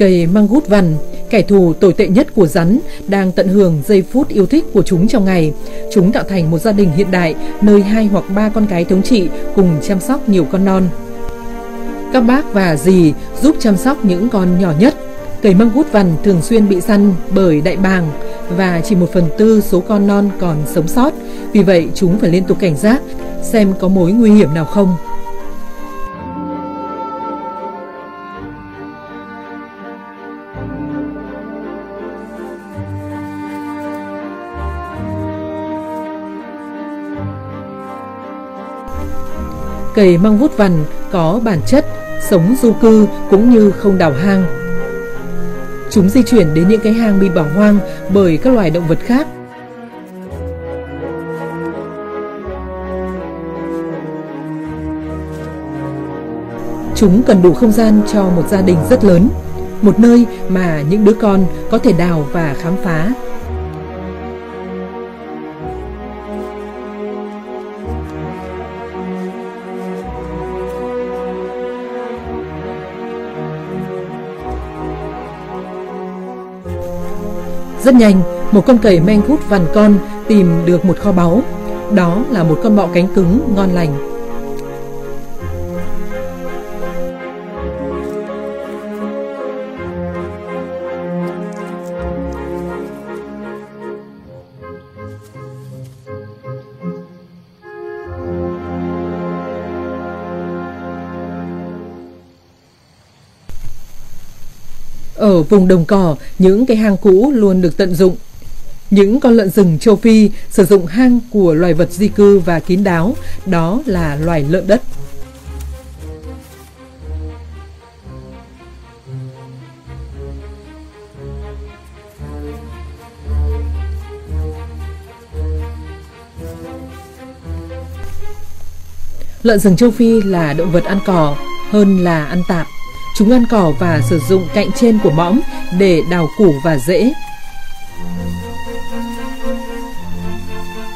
cây măng gút vằn, kẻ thù tồi tệ nhất của rắn, đang tận hưởng giây phút yêu thích của chúng trong ngày. Chúng tạo thành một gia đình hiện đại, nơi hai hoặc ba con cái thống trị cùng chăm sóc nhiều con non. Các bác và dì giúp chăm sóc những con nhỏ nhất. Cây măng gút vằn thường xuyên bị săn bởi đại bàng và chỉ một phần tư số con non còn sống sót. Vì vậy chúng phải liên tục cảnh giác xem có mối nguy hiểm nào không. Cây măng vút vằn có bản chất sống du cư cũng như không đào hang. Chúng di chuyển đến những cái hang bị bỏ hoang bởi các loài động vật khác. Chúng cần đủ không gian cho một gia đình rất lớn, một nơi mà những đứa con có thể đào và khám phá Rất nhanh, một con cầy men hút vằn con tìm được một kho báu. Đó là một con bọ cánh cứng ngon lành. Ở vùng đồng cỏ, những cái hang cũ luôn được tận dụng. Những con lợn rừng châu Phi sử dụng hang của loài vật di cư và kín đáo, đó là loài lợn đất. Lợn rừng châu Phi là động vật ăn cỏ hơn là ăn tạp. Chúng ăn cỏ và sử dụng cạnh trên của mõm để đào củ và rễ.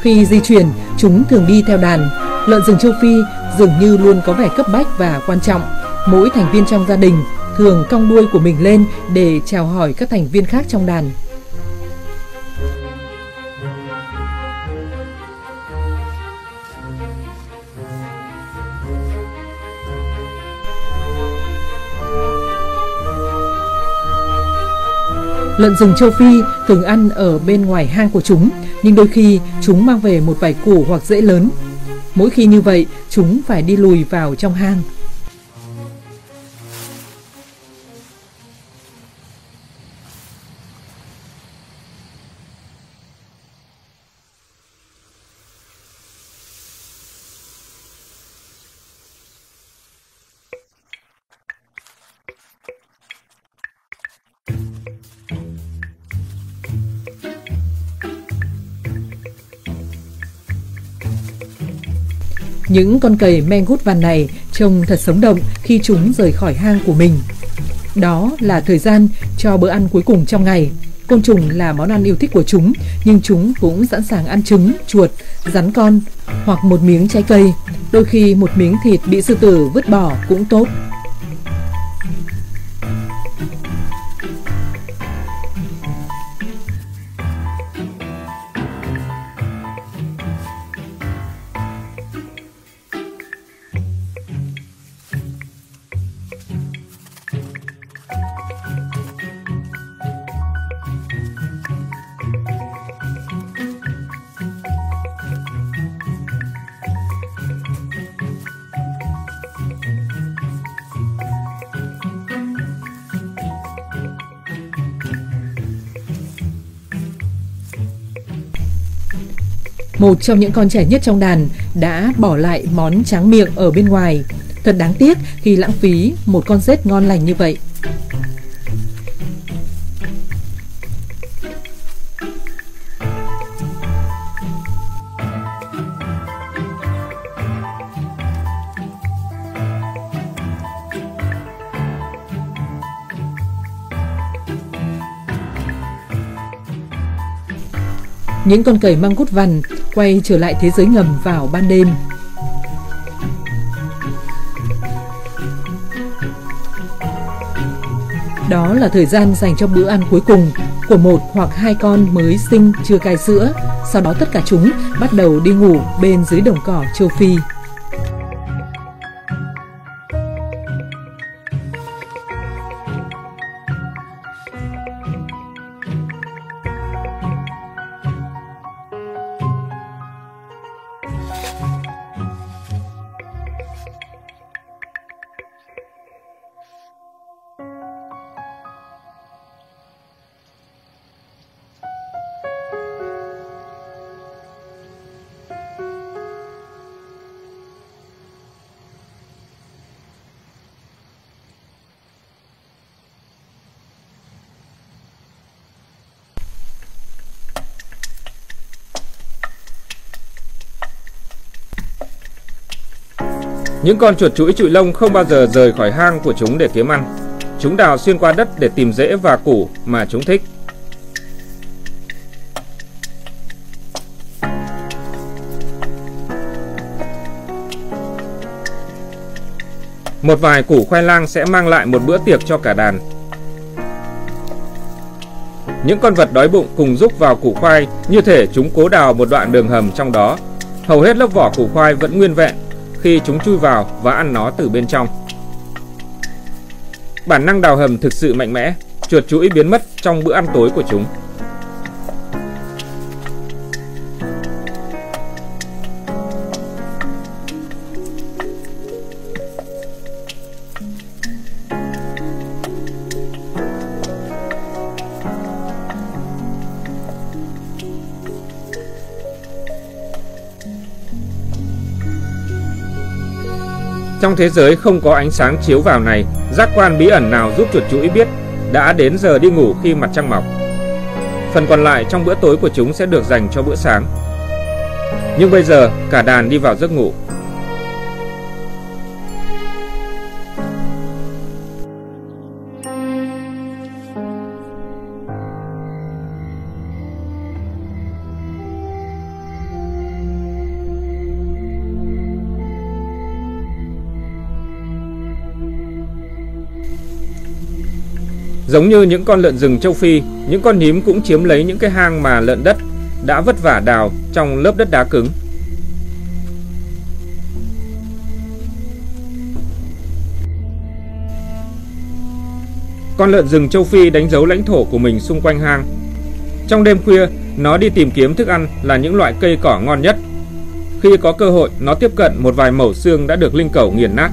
Khi di chuyển, chúng thường đi theo đàn. Lợn rừng châu Phi dường như luôn có vẻ cấp bách và quan trọng. Mỗi thành viên trong gia đình thường cong đuôi của mình lên để chào hỏi các thành viên khác trong đàn. Lợn rừng châu Phi thường ăn ở bên ngoài hang của chúng, nhưng đôi khi chúng mang về một vài củ hoặc rễ lớn. Mỗi khi như vậy, chúng phải đi lùi vào trong hang. Những con cầy men gút vằn này trông thật sống động khi chúng rời khỏi hang của mình. Đó là thời gian cho bữa ăn cuối cùng trong ngày. Côn trùng là món ăn yêu thích của chúng, nhưng chúng cũng sẵn sàng ăn trứng, chuột, rắn con hoặc một miếng trái cây. Đôi khi một miếng thịt bị sư tử vứt bỏ cũng tốt. Một trong những con trẻ nhất trong đàn đã bỏ lại món tráng miệng ở bên ngoài. Thật đáng tiếc khi lãng phí một con rết ngon lành như vậy. Những con cầy mang cút vằn quay trở lại thế giới ngầm vào ban đêm. Đó là thời gian dành cho bữa ăn cuối cùng của một hoặc hai con mới sinh chưa cai sữa. Sau đó tất cả chúng bắt đầu đi ngủ bên dưới đồng cỏ châu Phi. Những con chuột chuỗi trụi lông không bao giờ rời khỏi hang của chúng để kiếm ăn. Chúng đào xuyên qua đất để tìm rễ và củ mà chúng thích. Một vài củ khoai lang sẽ mang lại một bữa tiệc cho cả đàn. Những con vật đói bụng cùng rúc vào củ khoai, như thể chúng cố đào một đoạn đường hầm trong đó. Hầu hết lớp vỏ củ khoai vẫn nguyên vẹn khi chúng chui vào và ăn nó từ bên trong. Bản năng đào hầm thực sự mạnh mẽ, chuột chuỗi biến mất trong bữa ăn tối của chúng. Trong thế giới không có ánh sáng chiếu vào này, giác quan bí ẩn nào giúp chuột chuỗi biết đã đến giờ đi ngủ khi mặt trăng mọc. Phần còn lại trong bữa tối của chúng sẽ được dành cho bữa sáng. Nhưng bây giờ cả đàn đi vào giấc ngủ. Giống như những con lợn rừng châu Phi, những con nhím cũng chiếm lấy những cái hang mà lợn đất đã vất vả đào trong lớp đất đá cứng. Con lợn rừng châu Phi đánh dấu lãnh thổ của mình xung quanh hang. Trong đêm khuya, nó đi tìm kiếm thức ăn là những loại cây cỏ ngon nhất. Khi có cơ hội, nó tiếp cận một vài mẩu xương đã được linh cẩu nghiền nát,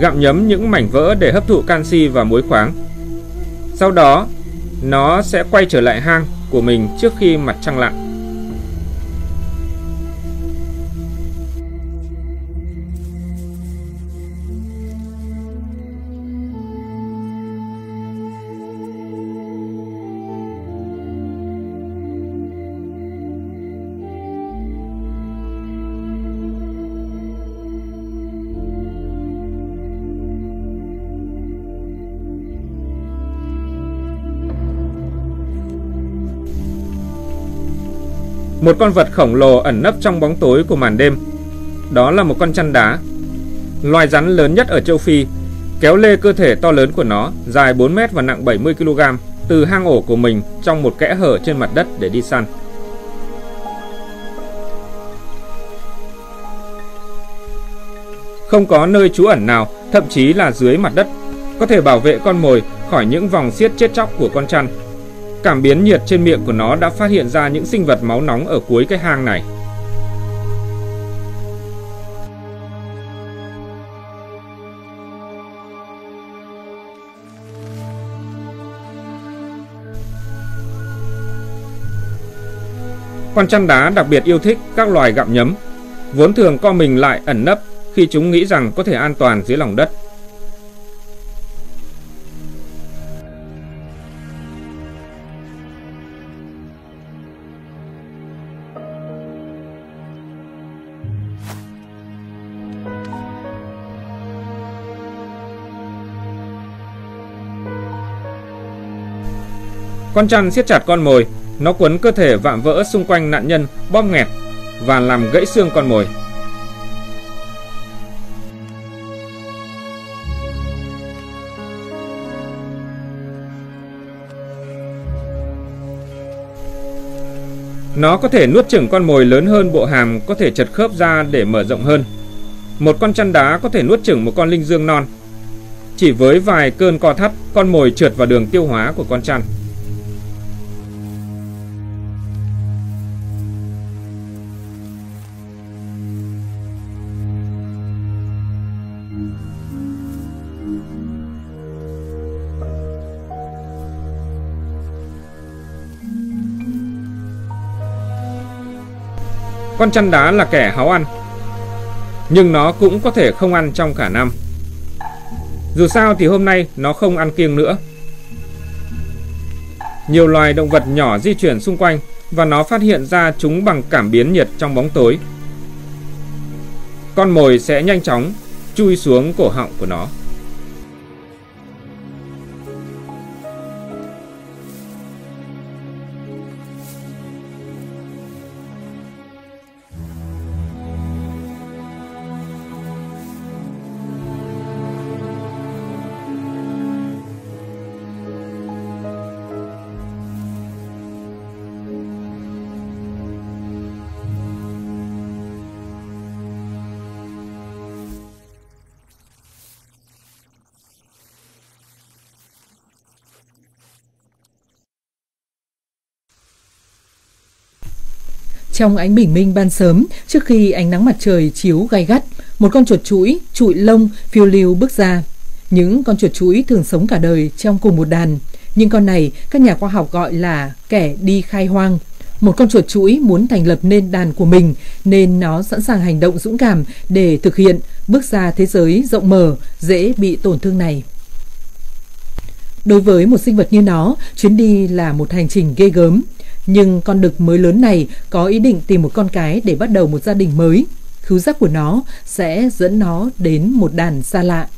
gặm nhấm những mảnh vỡ để hấp thụ canxi và muối khoáng. Sau đó, nó sẽ quay trở lại hang của mình trước khi mặt trăng lặn. Một con vật khổng lồ ẩn nấp trong bóng tối của màn đêm. Đó là một con chăn đá. Loài rắn lớn nhất ở châu Phi, kéo lê cơ thể to lớn của nó, dài 4 mét và nặng 70 kg, từ hang ổ của mình trong một kẽ hở trên mặt đất để đi săn. Không có nơi trú ẩn nào, thậm chí là dưới mặt đất, có thể bảo vệ con mồi khỏi những vòng xiết chết chóc của con chăn Cảm biến nhiệt trên miệng của nó đã phát hiện ra những sinh vật máu nóng ở cuối cái hang này. Con chăn đá đặc biệt yêu thích các loài gặm nhấm, vốn thường co mình lại ẩn nấp khi chúng nghĩ rằng có thể an toàn dưới lòng đất. Con chăn siết chặt con mồi, nó quấn cơ thể vạm vỡ xung quanh nạn nhân bóp nghẹt và làm gãy xương con mồi. Nó có thể nuốt chửng con mồi lớn hơn bộ hàm có thể chật khớp ra để mở rộng hơn. Một con chăn đá có thể nuốt chửng một con linh dương non. Chỉ với vài cơn co thắt, con mồi trượt vào đường tiêu hóa của con chăn. Con chăn đá là kẻ háu ăn, nhưng nó cũng có thể không ăn trong cả năm. Dù sao thì hôm nay nó không ăn kiêng nữa. Nhiều loài động vật nhỏ di chuyển xung quanh và nó phát hiện ra chúng bằng cảm biến nhiệt trong bóng tối. Con mồi sẽ nhanh chóng chui xuống cổ họng của nó. Trong ánh bình minh ban sớm, trước khi ánh nắng mặt trời chiếu gay gắt, một con chuột chuỗi, trụi lông, phiêu lưu bước ra. Những con chuột chuỗi thường sống cả đời trong cùng một đàn, nhưng con này các nhà khoa học gọi là kẻ đi khai hoang. Một con chuột chuỗi muốn thành lập nên đàn của mình nên nó sẵn sàng hành động dũng cảm để thực hiện bước ra thế giới rộng mở, dễ bị tổn thương này. Đối với một sinh vật như nó, chuyến đi là một hành trình ghê gớm. Nhưng con đực mới lớn này có ý định tìm một con cái để bắt đầu một gia đình mới. Khứu giác của nó sẽ dẫn nó đến một đàn xa lạ.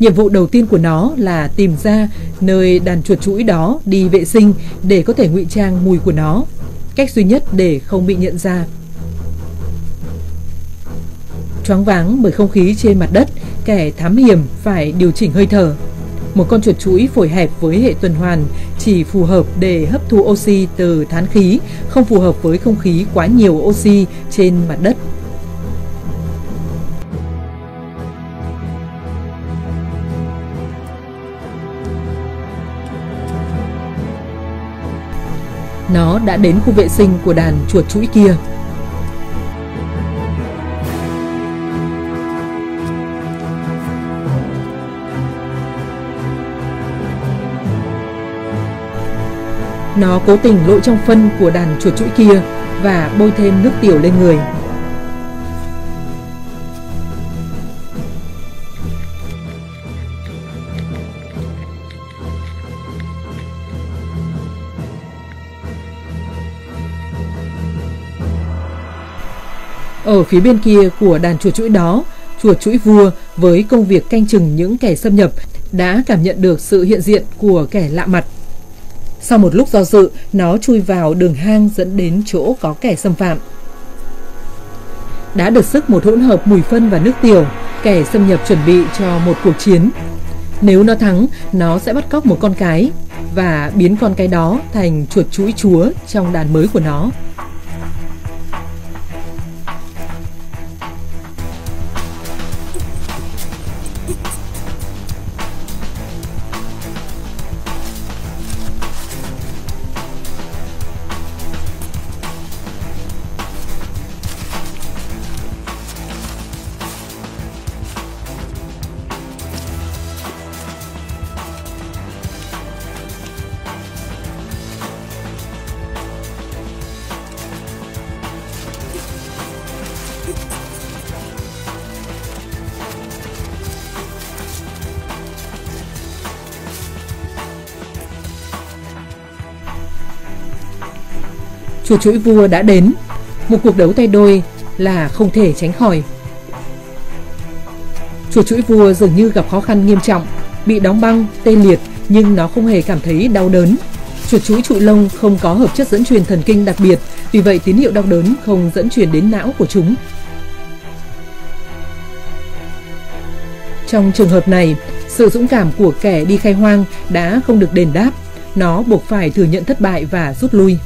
Nhiệm vụ đầu tiên của nó là tìm ra nơi đàn chuột chuỗi đó đi vệ sinh để có thể ngụy trang mùi của nó. Cách duy nhất để không bị nhận ra. Choáng váng bởi không khí trên mặt đất, kẻ thám hiểm phải điều chỉnh hơi thở. Một con chuột chuỗi phổi hẹp với hệ tuần hoàn chỉ phù hợp để hấp thu oxy từ thán khí, không phù hợp với không khí quá nhiều oxy trên mặt đất. Nó đã đến khu vệ sinh của đàn chuột chuỗi kia. Nó cố tình lội trong phân của đàn chuột chuỗi kia và bôi thêm nước tiểu lên người. Ở phía bên kia của đàn chuột chuỗi đó, chuột chuỗi vua với công việc canh chừng những kẻ xâm nhập đã cảm nhận được sự hiện diện của kẻ lạ mặt. Sau một lúc do dự, nó chui vào đường hang dẫn đến chỗ có kẻ xâm phạm. Đã được sức một hỗn hợp mùi phân và nước tiểu, kẻ xâm nhập chuẩn bị cho một cuộc chiến. Nếu nó thắng, nó sẽ bắt cóc một con cái và biến con cái đó thành chuột chuỗi chúa trong đàn mới của nó. Chuột chuỗi vua đã đến. Một cuộc đấu tay đôi là không thể tránh khỏi. Chuột chuỗi vua dường như gặp khó khăn nghiêm trọng, bị đóng băng, tê liệt nhưng nó không hề cảm thấy đau đớn. Chuột chuỗi trụ lông không có hợp chất dẫn truyền thần kinh đặc biệt, vì vậy tín hiệu đau đớn không dẫn truyền đến não của chúng. Trong trường hợp này, sự dũng cảm của kẻ đi khai hoang đã không được đền đáp, nó buộc phải thừa nhận thất bại và rút lui.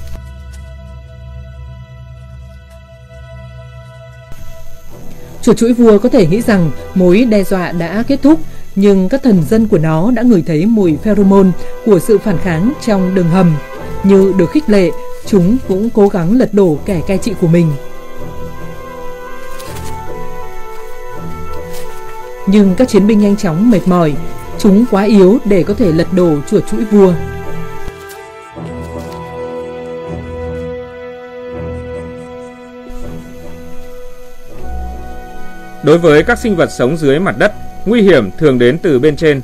Chuột chuỗi vua có thể nghĩ rằng mối đe dọa đã kết thúc, nhưng các thần dân của nó đã ngửi thấy mùi pheromone của sự phản kháng trong đường hầm. Như được khích lệ, chúng cũng cố gắng lật đổ kẻ cai trị của mình. Nhưng các chiến binh nhanh chóng mệt mỏi, chúng quá yếu để có thể lật đổ chuột chuỗi vua. Đối với các sinh vật sống dưới mặt đất, nguy hiểm thường đến từ bên trên.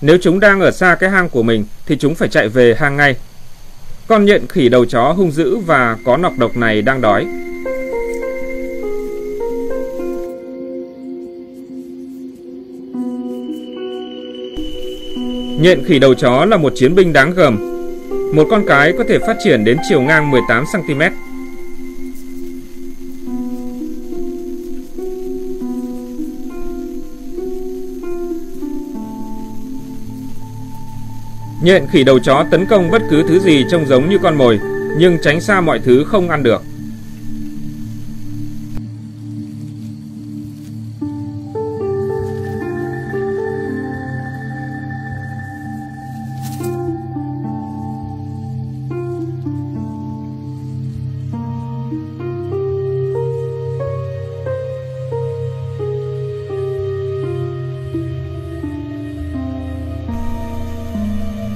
Nếu chúng đang ở xa cái hang của mình thì chúng phải chạy về hang ngay. Con nhện khỉ đầu chó hung dữ và có nọc độc này đang đói. Nhện khỉ đầu chó là một chiến binh đáng gờm. Một con cái có thể phát triển đến chiều ngang 18 cm Nhện khỉ đầu chó tấn công bất cứ thứ gì trông giống như con mồi, nhưng tránh xa mọi thứ không ăn được.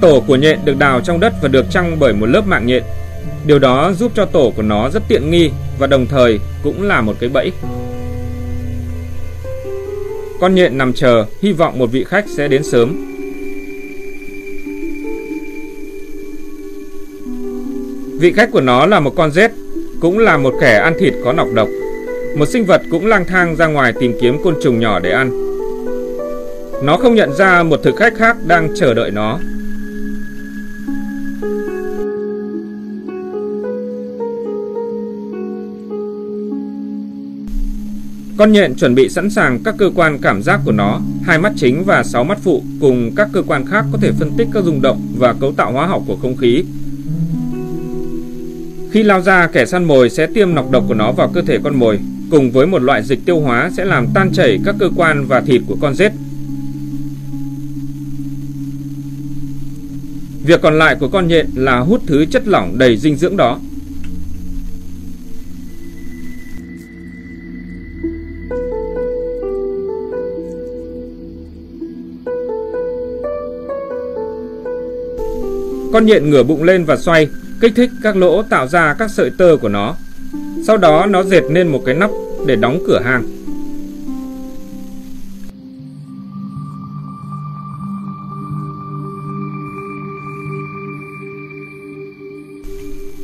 Tổ của nhện được đào trong đất và được trăng bởi một lớp mạng nhện. Điều đó giúp cho tổ của nó rất tiện nghi và đồng thời cũng là một cái bẫy. Con nhện nằm chờ, hy vọng một vị khách sẽ đến sớm. Vị khách của nó là một con rết, cũng là một kẻ ăn thịt có nọc độc. Một sinh vật cũng lang thang ra ngoài tìm kiếm côn trùng nhỏ để ăn. Nó không nhận ra một thực khách khác đang chờ đợi nó Con nhện chuẩn bị sẵn sàng các cơ quan cảm giác của nó, hai mắt chính và sáu mắt phụ cùng các cơ quan khác có thể phân tích các rung động và cấu tạo hóa học của không khí. Khi lao ra, kẻ săn mồi sẽ tiêm nọc độc của nó vào cơ thể con mồi, cùng với một loại dịch tiêu hóa sẽ làm tan chảy các cơ quan và thịt của con rết. Việc còn lại của con nhện là hút thứ chất lỏng đầy dinh dưỡng đó. Con nhện ngửa bụng lên và xoay, kích thích các lỗ tạo ra các sợi tơ của nó. Sau đó nó dệt nên một cái nắp để đóng cửa hang.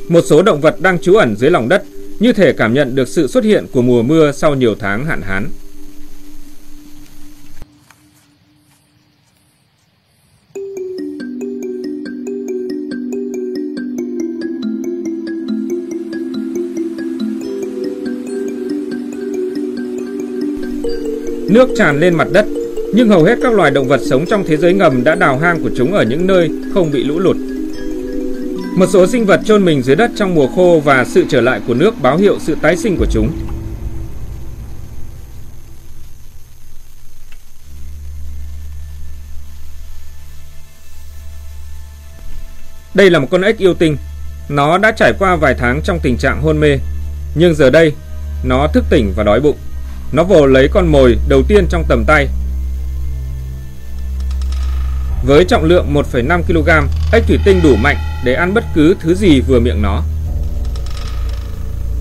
Một số động vật đang trú ẩn dưới lòng đất như thể cảm nhận được sự xuất hiện của mùa mưa sau nhiều tháng hạn hán. Nước tràn lên mặt đất, nhưng hầu hết các loài động vật sống trong thế giới ngầm đã đào hang của chúng ở những nơi không bị lũ lụt. Một số sinh vật chôn mình dưới đất trong mùa khô và sự trở lại của nước báo hiệu sự tái sinh của chúng. Đây là một con ếch yêu tinh. Nó đã trải qua vài tháng trong tình trạng hôn mê, nhưng giờ đây nó thức tỉnh và đói bụng. Nó vồ lấy con mồi đầu tiên trong tầm tay. Với trọng lượng 1,5 kg, ếch thủy tinh đủ mạnh để ăn bất cứ thứ gì vừa miệng nó.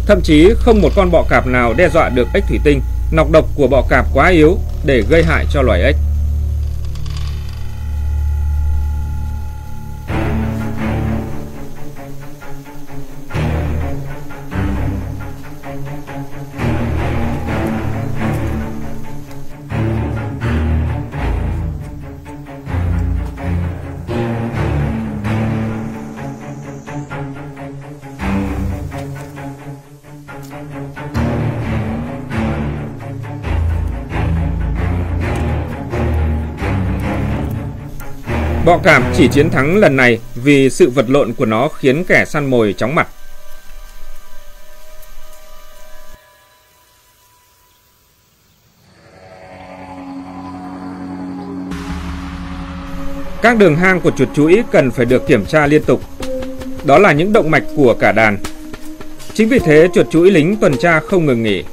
Thậm chí không một con bọ cạp nào đe dọa được ếch thủy tinh, nọc độc của bọ cạp quá yếu để gây hại cho loài ếch. Bọ cạp chỉ chiến thắng lần này vì sự vật lộn của nó khiến kẻ săn mồi chóng mặt. Các đường hang của chuột chuỗi cần phải được kiểm tra liên tục. Đó là những động mạch của cả đàn. Chính vì thế, chuột chuỗi lính tuần tra không ngừng nghỉ.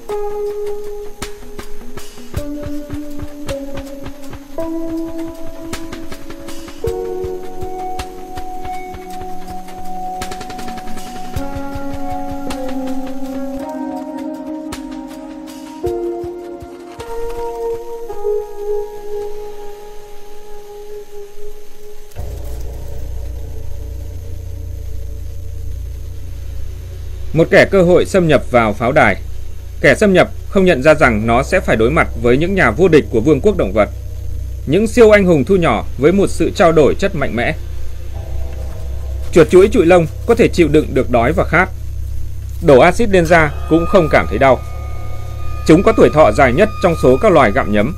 Một kẻ cơ hội xâm nhập vào pháo đài. Kẻ xâm nhập không nhận ra rằng nó sẽ phải đối mặt với những nhà vô địch của vương quốc động vật. Những siêu anh hùng thu nhỏ với một sự trao đổi chất mạnh mẽ. Chuột chuỗi trụi lông có thể chịu đựng được đói và khát. Đổ axit lên da cũng không cảm thấy đau. Chúng có tuổi thọ dài nhất trong số các loài gặm nhấm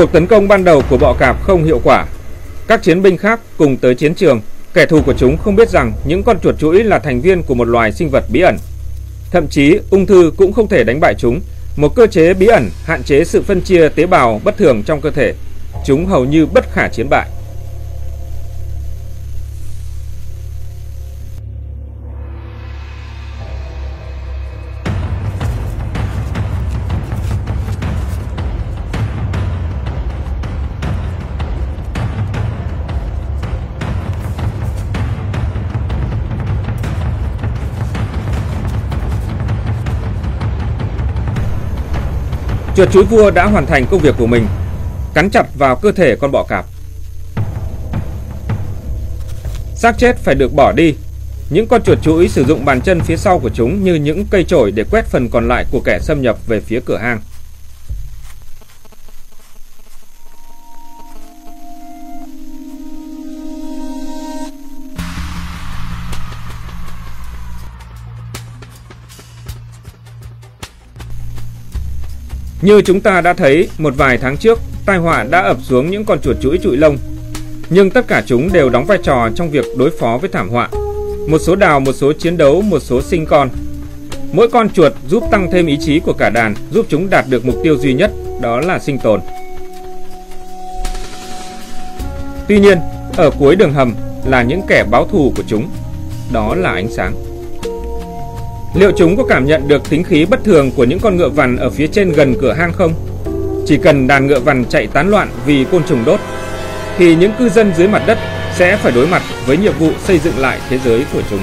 Cuộc tấn công ban đầu của bọ cạp không hiệu quả. Các chiến binh khác cùng tới chiến trường, kẻ thù của chúng không biết rằng những con chuột chuỗi là thành viên của một loài sinh vật bí ẩn. Thậm chí ung thư cũng không thể đánh bại chúng, một cơ chế bí ẩn hạn chế sự phân chia tế bào bất thường trong cơ thể. Chúng hầu như bất khả chiến bại. Chuột chuối vua đã hoàn thành công việc của mình, cắn chặt vào cơ thể con bọ cạp. Xác chết phải được bỏ đi. Những con chuột chuỗi sử dụng bàn chân phía sau của chúng như những cây chổi để quét phần còn lại của kẻ xâm nhập về phía cửa hang. Như chúng ta đã thấy một vài tháng trước, tai họa đã ập xuống những con chuột chuỗi trụi lông. Nhưng tất cả chúng đều đóng vai trò trong việc đối phó với thảm họa. Một số đào, một số chiến đấu, một số sinh con. Mỗi con chuột giúp tăng thêm ý chí của cả đàn, giúp chúng đạt được mục tiêu duy nhất, đó là sinh tồn. Tuy nhiên, ở cuối đường hầm là những kẻ báo thù của chúng, đó là ánh sáng. Liệu chúng có cảm nhận được tính khí bất thường của những con ngựa vằn ở phía trên gần cửa hang không? Chỉ cần đàn ngựa vằn chạy tán loạn vì côn trùng đốt, thì những cư dân dưới mặt đất sẽ phải đối mặt với nhiệm vụ xây dựng lại thế giới của chúng.